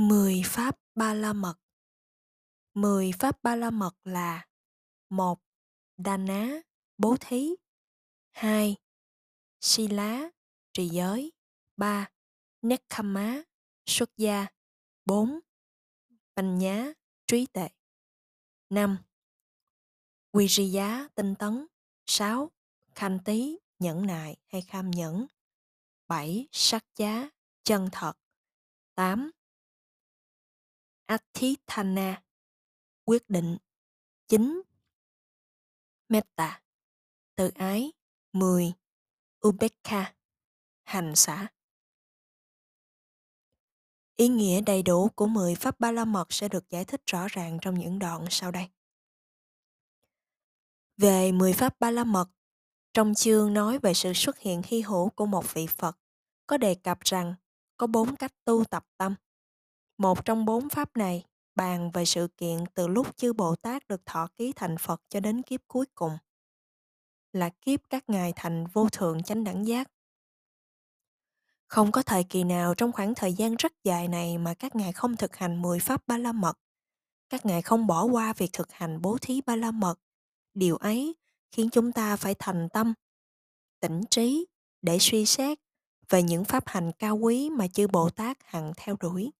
Mười pháp ba la mật Mười pháp ba la mật là một Đà ná, bố thí 2. Si lá, trì giới 3. Nét khăm má, xuất gia 4. Bành nhá, trí tệ 5. Quy ri giá, tinh tấn 6. Khanh tí, nhẫn nại hay kham nhẫn 7. Sắc giá, chân thật 8. Atithana, quyết định 9. Metta, tự ái 10. Ubekha, hành xả Ý nghĩa đầy đủ của 10 pháp ba la mật sẽ được giải thích rõ ràng trong những đoạn sau đây. Về 10 pháp ba la mật, trong chương nói về sự xuất hiện hy hữu của một vị Phật, có đề cập rằng có bốn cách tu tập tâm. Một trong bốn pháp này bàn về sự kiện từ lúc chư Bồ Tát được thọ ký thành Phật cho đến kiếp cuối cùng là kiếp các ngài thành vô thượng chánh đẳng giác. Không có thời kỳ nào trong khoảng thời gian rất dài này mà các ngài không thực hành 10 pháp ba la mật. Các ngài không bỏ qua việc thực hành bố thí ba la mật. Điều ấy khiến chúng ta phải thành tâm, tỉnh trí để suy xét về những pháp hành cao quý mà chư Bồ Tát hằng theo đuổi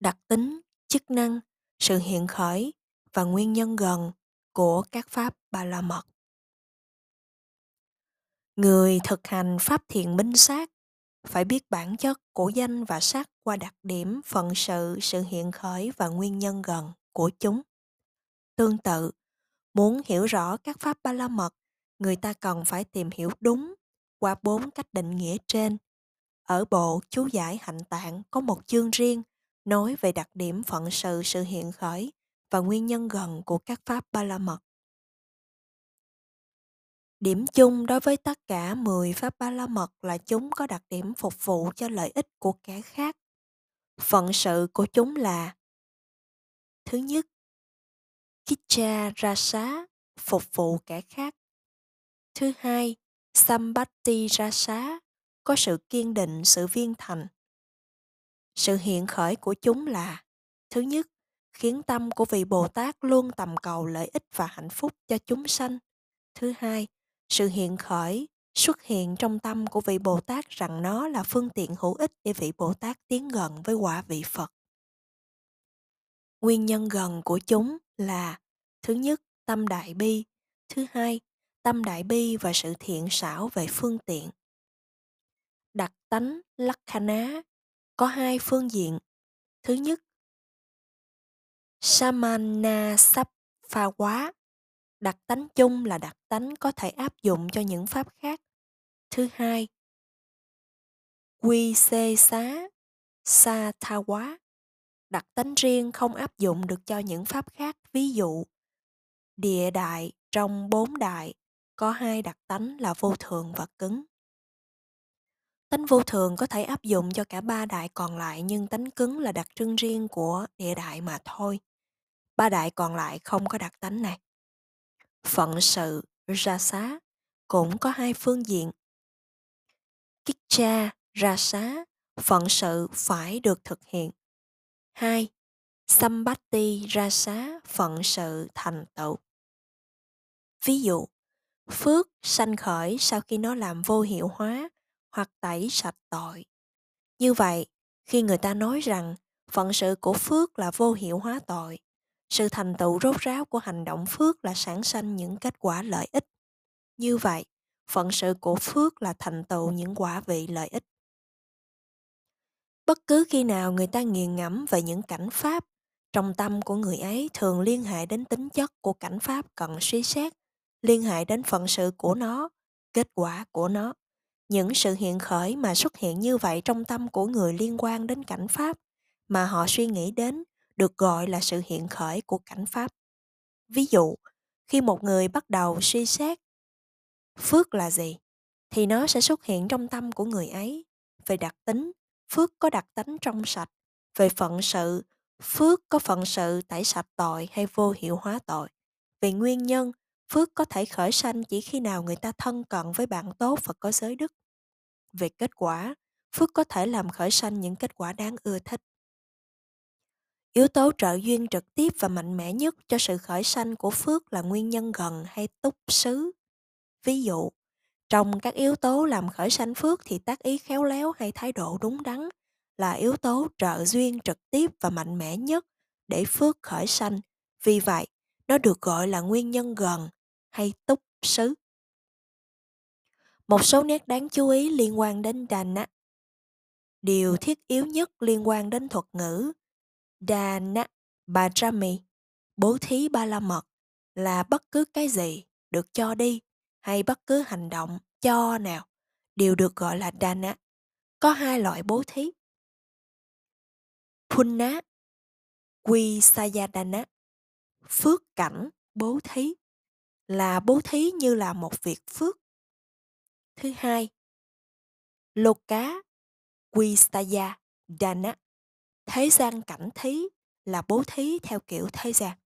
đặc tính, chức năng, sự hiện khởi và nguyên nhân gần của các pháp ba la mật. Người thực hành pháp thiền minh sát phải biết bản chất của danh và sắc qua đặc điểm phận sự sự hiện khởi và nguyên nhân gần của chúng. Tương tự, muốn hiểu rõ các pháp ba la mật, người ta cần phải tìm hiểu đúng qua bốn cách định nghĩa trên. Ở bộ chú giải hạnh tạng có một chương riêng nói về đặc điểm phận sự sự hiện khởi và nguyên nhân gần của các pháp ba la mật. Điểm chung đối với tất cả 10 pháp ba la mật là chúng có đặc điểm phục vụ cho lợi ích của kẻ khác. Phận sự của chúng là Thứ nhất, Kicha Rasa phục vụ kẻ khác. Thứ hai, Sambati Rasa có sự kiên định, sự viên thành sự hiện khởi của chúng là, thứ nhất, khiến tâm của vị bồ tát luôn tầm cầu lợi ích và hạnh phúc cho chúng sanh. Thứ hai, sự hiện khởi xuất hiện trong tâm của vị bồ tát rằng nó là phương tiện hữu ích để vị bồ tát tiến gần với quả vị phật. Nguyên nhân gần của chúng là, thứ nhất, tâm đại bi, thứ hai, tâm đại bi và sự thiện xảo về phương tiện. Đặc tánh lắc ná có hai phương diện. Thứ nhất, Samana sắp pha quá. Đặc tánh chung là đặc tánh có thể áp dụng cho những pháp khác. Thứ hai, Quy xê xá sa tha quá. Đặc tánh riêng không áp dụng được cho những pháp khác. Ví dụ, địa đại trong bốn đại có hai đặc tánh là vô thường và cứng. Tánh vô thường có thể áp dụng cho cả ba đại còn lại nhưng tánh cứng là đặc trưng riêng của địa đại mà thôi. Ba đại còn lại không có đặc tánh này. Phận sự, ra xá cũng có hai phương diện. Kích cha, ra xá, phận sự phải được thực hiện. Hai, Sambati ra xá, phận sự thành tựu. Ví dụ, phước sanh khởi sau khi nó làm vô hiệu hóa hoặc tẩy sạch tội. Như vậy, khi người ta nói rằng phận sự của phước là vô hiệu hóa tội, sự thành tựu rốt ráo của hành động phước là sản sanh những kết quả lợi ích. Như vậy, phận sự của phước là thành tựu những quả vị lợi ích. Bất cứ khi nào người ta nghiền ngẫm về những cảnh pháp, trong tâm của người ấy thường liên hệ đến tính chất của cảnh pháp cần suy xét, liên hệ đến phận sự của nó, kết quả của nó những sự hiện khởi mà xuất hiện như vậy trong tâm của người liên quan đến cảnh pháp mà họ suy nghĩ đến được gọi là sự hiện khởi của cảnh pháp. Ví dụ, khi một người bắt đầu suy xét phước là gì, thì nó sẽ xuất hiện trong tâm của người ấy về đặc tính phước có đặc tính trong sạch, về phận sự phước có phận sự tẩy sạch tội hay vô hiệu hóa tội, về nguyên nhân phước có thể khởi sanh chỉ khi nào người ta thân cận với bạn tốt và có giới đức về kết quả phước có thể làm khởi sanh những kết quả đáng ưa thích. Yếu tố trợ duyên trực tiếp và mạnh mẽ nhất cho sự khởi sanh của phước là nguyên nhân gần hay túc xứ. Ví dụ, trong các yếu tố làm khởi sanh phước thì tác ý khéo léo hay thái độ đúng đắn là yếu tố trợ duyên trực tiếp và mạnh mẽ nhất để phước khởi sanh. Vì vậy, nó được gọi là nguyên nhân gần hay túc xứ. Một số nét đáng chú ý liên quan đến Dana. Điều thiết yếu nhất liên quan đến thuật ngữ Dana Bajami, bố thí ba la mật, là bất cứ cái gì được cho đi hay bất cứ hành động cho nào đều được gọi là Dana. Có hai loại bố thí. Punna, Quy Sayadana, phước cảnh bố thí là bố thí như là một việc phước. Thứ hai, Loka Quistaya Dana, thế gian cảnh thí là bố thí theo kiểu thế gian.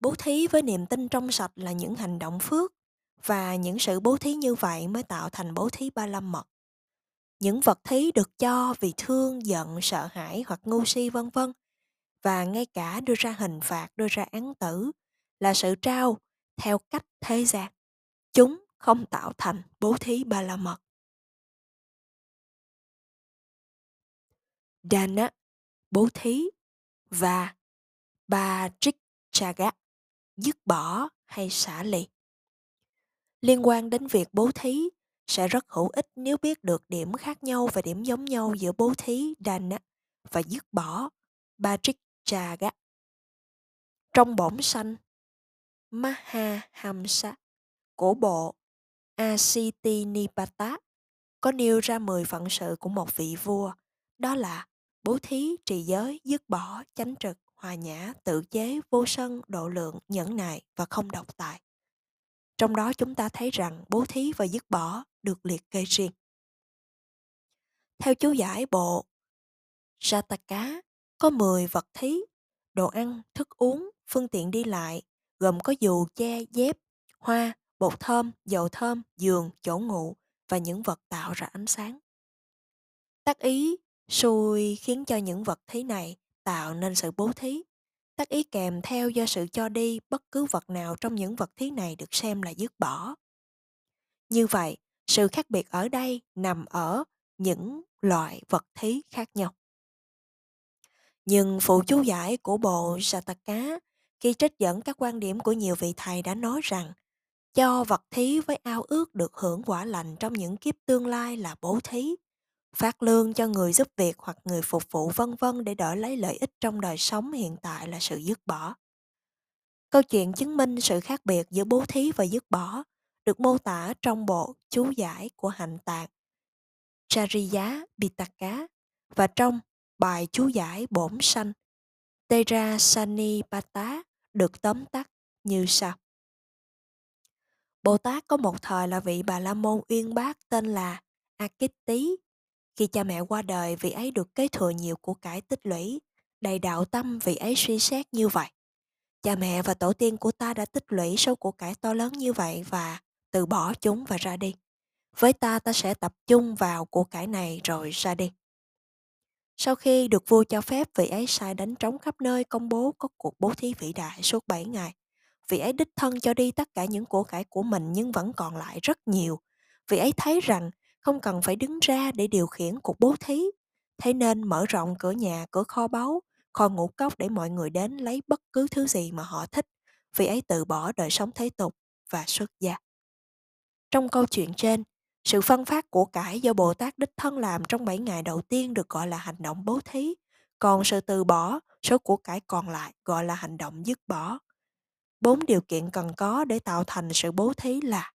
Bố thí với niềm tin trong sạch là những hành động phước và những sự bố thí như vậy mới tạo thành bố thí ba lâm mật. Những vật thí được cho vì thương, giận, sợ hãi hoặc ngu si vân vân và ngay cả đưa ra hình phạt, đưa ra án tử là sự trao theo cách thế gian. Chúng không tạo thành bố thí ba la mật. Dana, bố thí và ba trích Gác dứt bỏ hay xả lì. Liên quan đến việc bố thí, sẽ rất hữu ích nếu biết được điểm khác nhau và điểm giống nhau giữa bố thí Dana và dứt bỏ ba chaga. Trong bổn sanh Mahahamsa của bộ Asitinipata có nêu ra 10 phận sự của một vị vua, đó là bố thí, trì giới, dứt bỏ, chánh trực, hòa nhã, tự chế, vô sân, độ lượng, nhẫn nại và không độc tài. Trong đó chúng ta thấy rằng bố thí và dứt bỏ được liệt kê riêng. Theo chú giải bộ Jataka có 10 vật thí, đồ ăn, thức uống, phương tiện đi lại, gồm có dù, che, dép, hoa, bột thơm, dầu thơm, giường, chỗ ngủ và những vật tạo ra ánh sáng. Tác ý xui khiến cho những vật thí này tạo nên sự bố thí. Tác ý kèm theo do sự cho đi bất cứ vật nào trong những vật thí này được xem là dứt bỏ. Như vậy, sự khác biệt ở đây nằm ở những loại vật thí khác nhau. Nhưng phụ chú giải của bộ Jataka khi trích dẫn các quan điểm của nhiều vị thầy đã nói rằng, cho vật thí với ao ước được hưởng quả lành trong những kiếp tương lai là bố thí, phát lương cho người giúp việc hoặc người phục vụ vân vân để đổi lấy lợi ích trong đời sống hiện tại là sự dứt bỏ. Câu chuyện chứng minh sự khác biệt giữa bố thí và dứt bỏ được mô tả trong bộ chú giải của hạnh tạng, Chariya Pitaka và trong bài chú giải bổn sanh, Tera pata được tóm tắt như sau. Bồ Tát có một thời là vị Bà La Môn uyên bác tên là A Kích Tý. Khi cha mẹ qua đời, vị ấy được kế thừa nhiều của cải tích lũy. Đầy đạo tâm vị ấy suy xét như vậy. Cha mẹ và tổ tiên của ta đã tích lũy số của cải to lớn như vậy và từ bỏ chúng và ra đi. Với ta ta sẽ tập trung vào của cải này rồi ra đi. Sau khi được vua cho phép, vị ấy sai đánh trống khắp nơi công bố có cuộc bố thí vĩ đại suốt 7 ngày. Vị ấy đích thân cho đi tất cả những của cải của mình nhưng vẫn còn lại rất nhiều. Vị ấy thấy rằng không cần phải đứng ra để điều khiển cuộc bố thí. Thế nên mở rộng cửa nhà, cửa kho báu, kho ngũ cốc để mọi người đến lấy bất cứ thứ gì mà họ thích. Vị ấy từ bỏ đời sống thế tục và xuất gia. Trong câu chuyện trên, sự phân phát của cải do Bồ Tát đích thân làm trong 7 ngày đầu tiên được gọi là hành động bố thí, còn sự từ bỏ, số của cải còn lại gọi là hành động dứt bỏ. Bốn điều kiện cần có để tạo thành sự bố thí là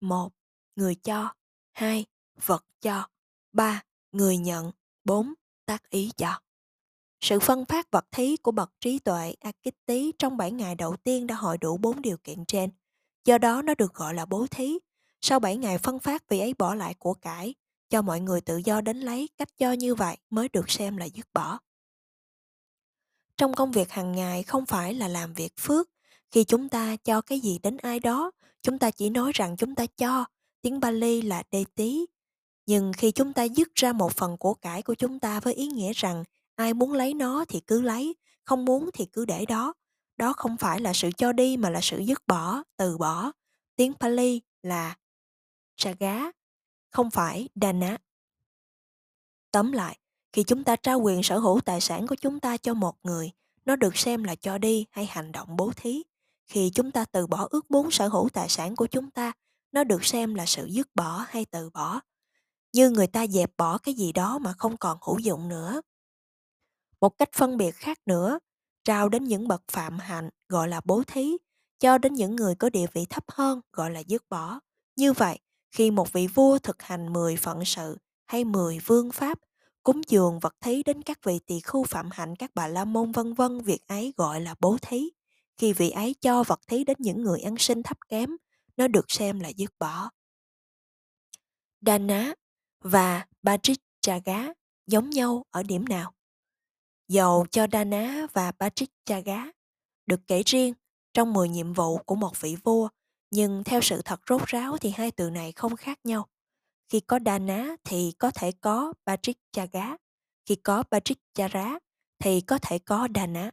một Người cho 2. Vật cho 3. Người nhận 4. Tác ý cho Sự phân phát vật thí của bậc trí tuệ Akitti trong 7 ngày đầu tiên đã hội đủ bốn điều kiện trên. Do đó nó được gọi là bố thí. Sau 7 ngày phân phát vị ấy bỏ lại của cải, cho mọi người tự do đến lấy cách cho như vậy mới được xem là dứt bỏ trong công việc hàng ngày không phải là làm việc phước khi chúng ta cho cái gì đến ai đó chúng ta chỉ nói rằng chúng ta cho tiếng bali là đề tí Nhưng khi chúng ta dứt ra một phần của cải của chúng ta với ý nghĩa rằng ai muốn lấy nó thì cứ lấy, không muốn thì cứ để đó. Đó không phải là sự cho đi mà là sự dứt bỏ, từ bỏ. Tiếng Pali là Chaga, không phải Dana. Tóm lại, khi chúng ta trao quyền sở hữu tài sản của chúng ta cho một người, nó được xem là cho đi hay hành động bố thí. Khi chúng ta từ bỏ ước muốn sở hữu tài sản của chúng ta, nó được xem là sự dứt bỏ hay từ bỏ. Như người ta dẹp bỏ cái gì đó mà không còn hữu dụng nữa. Một cách phân biệt khác nữa, trao đến những bậc phạm hạnh gọi là bố thí, cho đến những người có địa vị thấp hơn gọi là dứt bỏ. Như vậy, khi một vị vua thực hành 10 phận sự hay 10 vương pháp, cúng dường vật thí đến các vị tỳ khu phạm hạnh các bà la môn vân vân việc ấy gọi là bố thí. Khi vị ấy cho vật thí đến những người ăn sinh thấp kém, nó được xem là dứt bỏ. Dana và Patrichaga giống nhau ở điểm nào? Dầu cho Dana và Patrichaga được kể riêng trong 10 nhiệm vụ của một vị vua, nhưng theo sự thật rốt ráo thì hai từ này không khác nhau. Khi có Đà Ná thì có thể có Patrichaga, khi có Patrichara thì có thể có Đà Ná.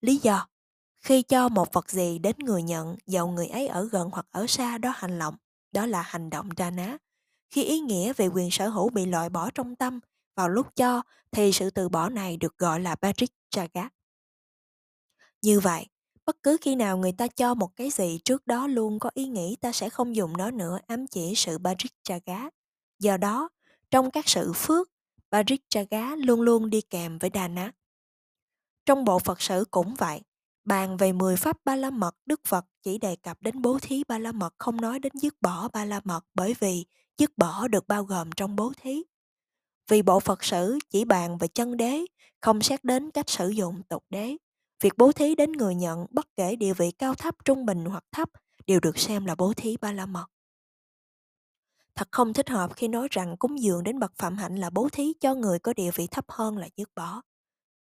Lý do khi cho một vật gì đến người nhận, dầu người ấy ở gần hoặc ở xa đó hành động, đó là hành động Dana. Khi ý nghĩa về quyền sở hữu bị loại bỏ trong tâm, vào lúc cho thì sự từ bỏ này được gọi là Patrichaga. Như vậy, bất cứ khi nào người ta cho một cái gì trước đó luôn có ý nghĩ ta sẽ không dùng nó nữa ám chỉ sự Barichaga. Do đó, trong các sự phước, Barichaga luôn luôn đi kèm với đà nát Trong bộ Phật sử cũng vậy, bàn về 10 pháp ba la mật, Đức Phật chỉ đề cập đến bố thí ba la mật không nói đến dứt bỏ ba la mật bởi vì dứt bỏ được bao gồm trong bố thí. Vì bộ Phật sử chỉ bàn về chân đế, không xét đến cách sử dụng tục đế. Việc bố thí đến người nhận bất kể địa vị cao thấp, trung bình hoặc thấp đều được xem là bố thí ba la mật. Thật không thích hợp khi nói rằng cúng dường đến bậc phạm hạnh là bố thí cho người có địa vị thấp hơn là dứt bỏ.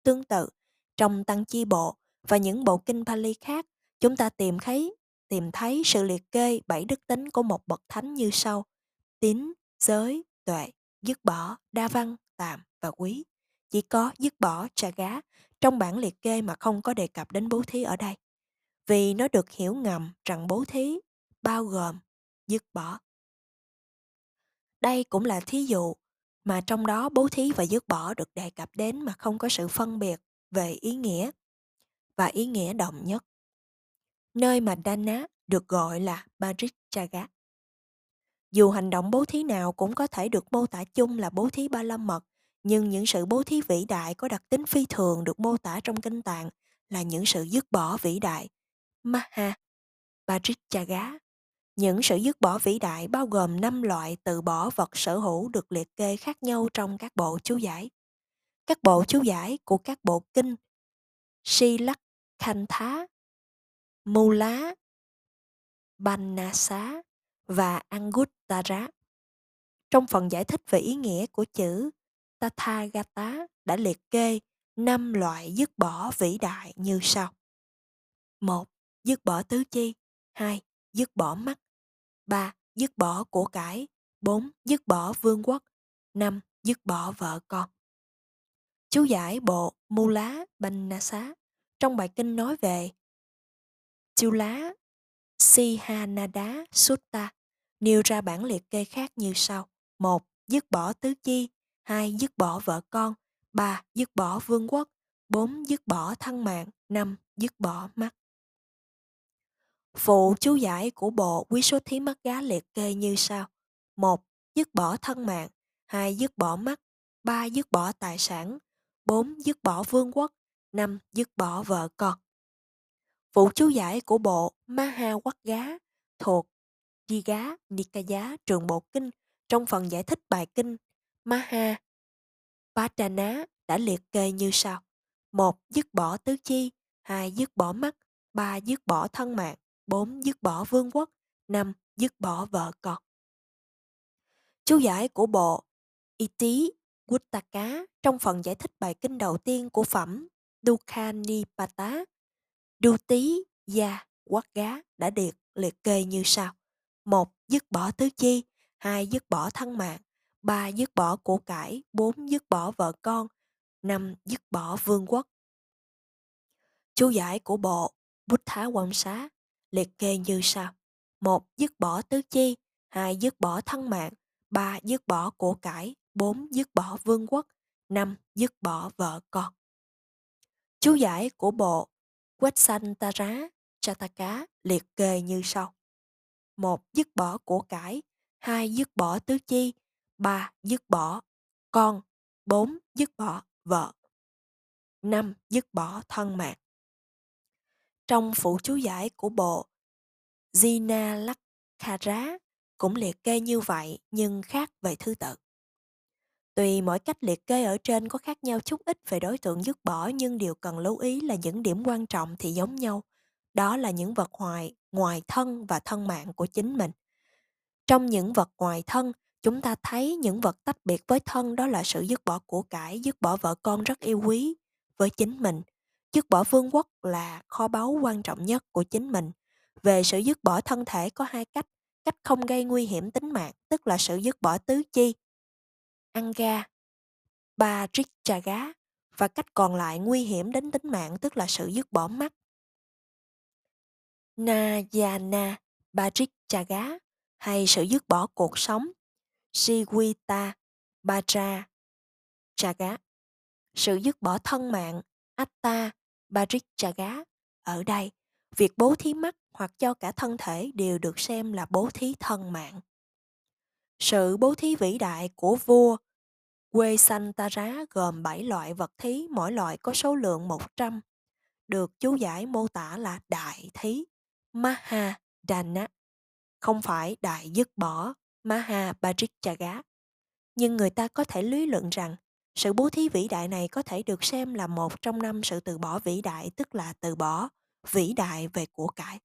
Tương tự, trong Tăng Chi Bộ và những bộ kinh Pali khác, chúng ta tìm thấy tìm thấy sự liệt kê bảy đức tính của một bậc thánh như sau: tín, giới, tuệ, dứt bỏ, đa văn, tạm và quý. Chỉ có dứt bỏ trà gá trong bản liệt kê mà không có đề cập đến bố thí ở đây. Vì nó được hiểu ngầm rằng bố thí bao gồm dứt bỏ. Đây cũng là thí dụ mà trong đó bố thí và dứt bỏ được đề cập đến mà không có sự phân biệt về ý nghĩa và ý nghĩa đồng nhất. Nơi mà Dana được gọi là Parichaga. Dù hành động bố thí nào cũng có thể được mô tả chung là bố thí ba la mật, nhưng những sự bố thí vĩ đại có đặc tính phi thường được mô tả trong kinh tạng là những sự dứt bỏ vĩ đại. Maha, Parichaga. Những sự dứt bỏ vĩ đại bao gồm 5 loại từ bỏ vật sở hữu được liệt kê khác nhau trong các bộ chú giải. Các bộ chú giải của các bộ kinh Silak Khanh Thá, Mula, Xá và Anguttara. Trong phần giải thích về ý nghĩa của chữ Tathagata đã liệt kê năm loại dứt bỏ vĩ đại như sau. 1. Dứt bỏ tứ chi. 2. Dứt bỏ mắt. 3. Dứt bỏ của cải. 4. Dứt bỏ vương quốc. 5. Dứt bỏ vợ con. Chú giải bộ Mula Bannasa trong bài kinh nói về Chula Sihanada Sutta nêu ra bản liệt kê khác như sau. 1. Dứt bỏ tứ chi. 2. Dứt bỏ vợ con. 3. Dứt bỏ vương quốc. 4. Dứt bỏ thân mạng. 5. Dứt bỏ mắt. Phụ chú giải của bộ Quý số thí mắt gá liệt kê như sau. 1. Dứt bỏ thân mạng. 2. Dứt bỏ mắt. 3. Dứt bỏ tài sản. 4. Dứt bỏ vương quốc. 5. Dứt bỏ vợ con. Phụ chú giải của bộ Maha Quắc Gá thuộc Di Gá Nikaya trường bộ kinh trong phần giải thích bài kinh Maha Patana đã liệt kê như sau. một Dứt bỏ tứ chi. hai Dứt bỏ mắt. ba Dứt bỏ thân mạng. bốn Dứt bỏ vương quốc. năm Dứt bỏ vợ con. Chú giải của bộ Iti Guttaka trong phần giải thích bài kinh đầu tiên của phẩm Dukhanipata Đu tí, gia, quát gá đã liệt liệt kê như sau. một Dứt bỏ tứ chi. hai Dứt bỏ thân mạng ba dứt bỏ của cải, bốn dứt bỏ vợ con, năm dứt bỏ vương quốc. Chú giải của bộ Bút Thá Quan Xá liệt kê như sau. một Dứt bỏ tứ chi, hai Dứt bỏ thân mạng, ba Dứt bỏ của cải, bốn Dứt bỏ vương quốc, năm Dứt bỏ vợ con. Chú giải của bộ Quách Sanh Ta Rá Chataka liệt kê như sau. một Dứt bỏ của cải, hai Dứt bỏ tứ chi, ba Dứt bỏ con, bốn Dứt bỏ vợ, năm Dứt bỏ thân mạng. Trong phụ chú giải của bộ Jina Lakhara cũng liệt kê như vậy nhưng khác về thứ tự. Tuy mỗi cách liệt kê ở trên có khác nhau chút ít về đối tượng dứt bỏ nhưng điều cần lưu ý là những điểm quan trọng thì giống nhau. Đó là những vật ngoài, ngoài thân và thân mạng của chính mình. Trong những vật ngoài thân, chúng ta thấy những vật tách biệt với thân đó là sự dứt bỏ của cải, dứt bỏ vợ con rất yêu quý với chính mình. Dứt bỏ vương quốc là kho báu quan trọng nhất của chính mình. Về sự dứt bỏ thân thể có hai cách. Cách không gây nguy hiểm tính mạng, tức là sự dứt bỏ tứ chi, Anga, ba trích trà gá và cách còn lại nguy hiểm đến tính mạng tức là sự dứt bỏ mắt. Nayana, ba trích trà gá hay sự dứt bỏ cuộc sống. Siwita, Baja, Chaga. Sự dứt bỏ thân mạng, Atta, Barichaga. Ở đây, việc bố thí mắt hoặc cho cả thân thể đều được xem là bố thí thân mạng. Sự bố thí vĩ đại của vua Quê xanh ta rá gồm 7 loại vật thí, mỗi loại có số lượng 100. Được chú giải mô tả là đại thí, Maha Dana, không phải đại dứt bỏ, Maha Bajikchaga. Nhưng người ta có thể lý luận rằng sự bố thí vĩ đại này có thể được xem là một trong năm sự từ bỏ vĩ đại, tức là từ bỏ vĩ đại về của cải.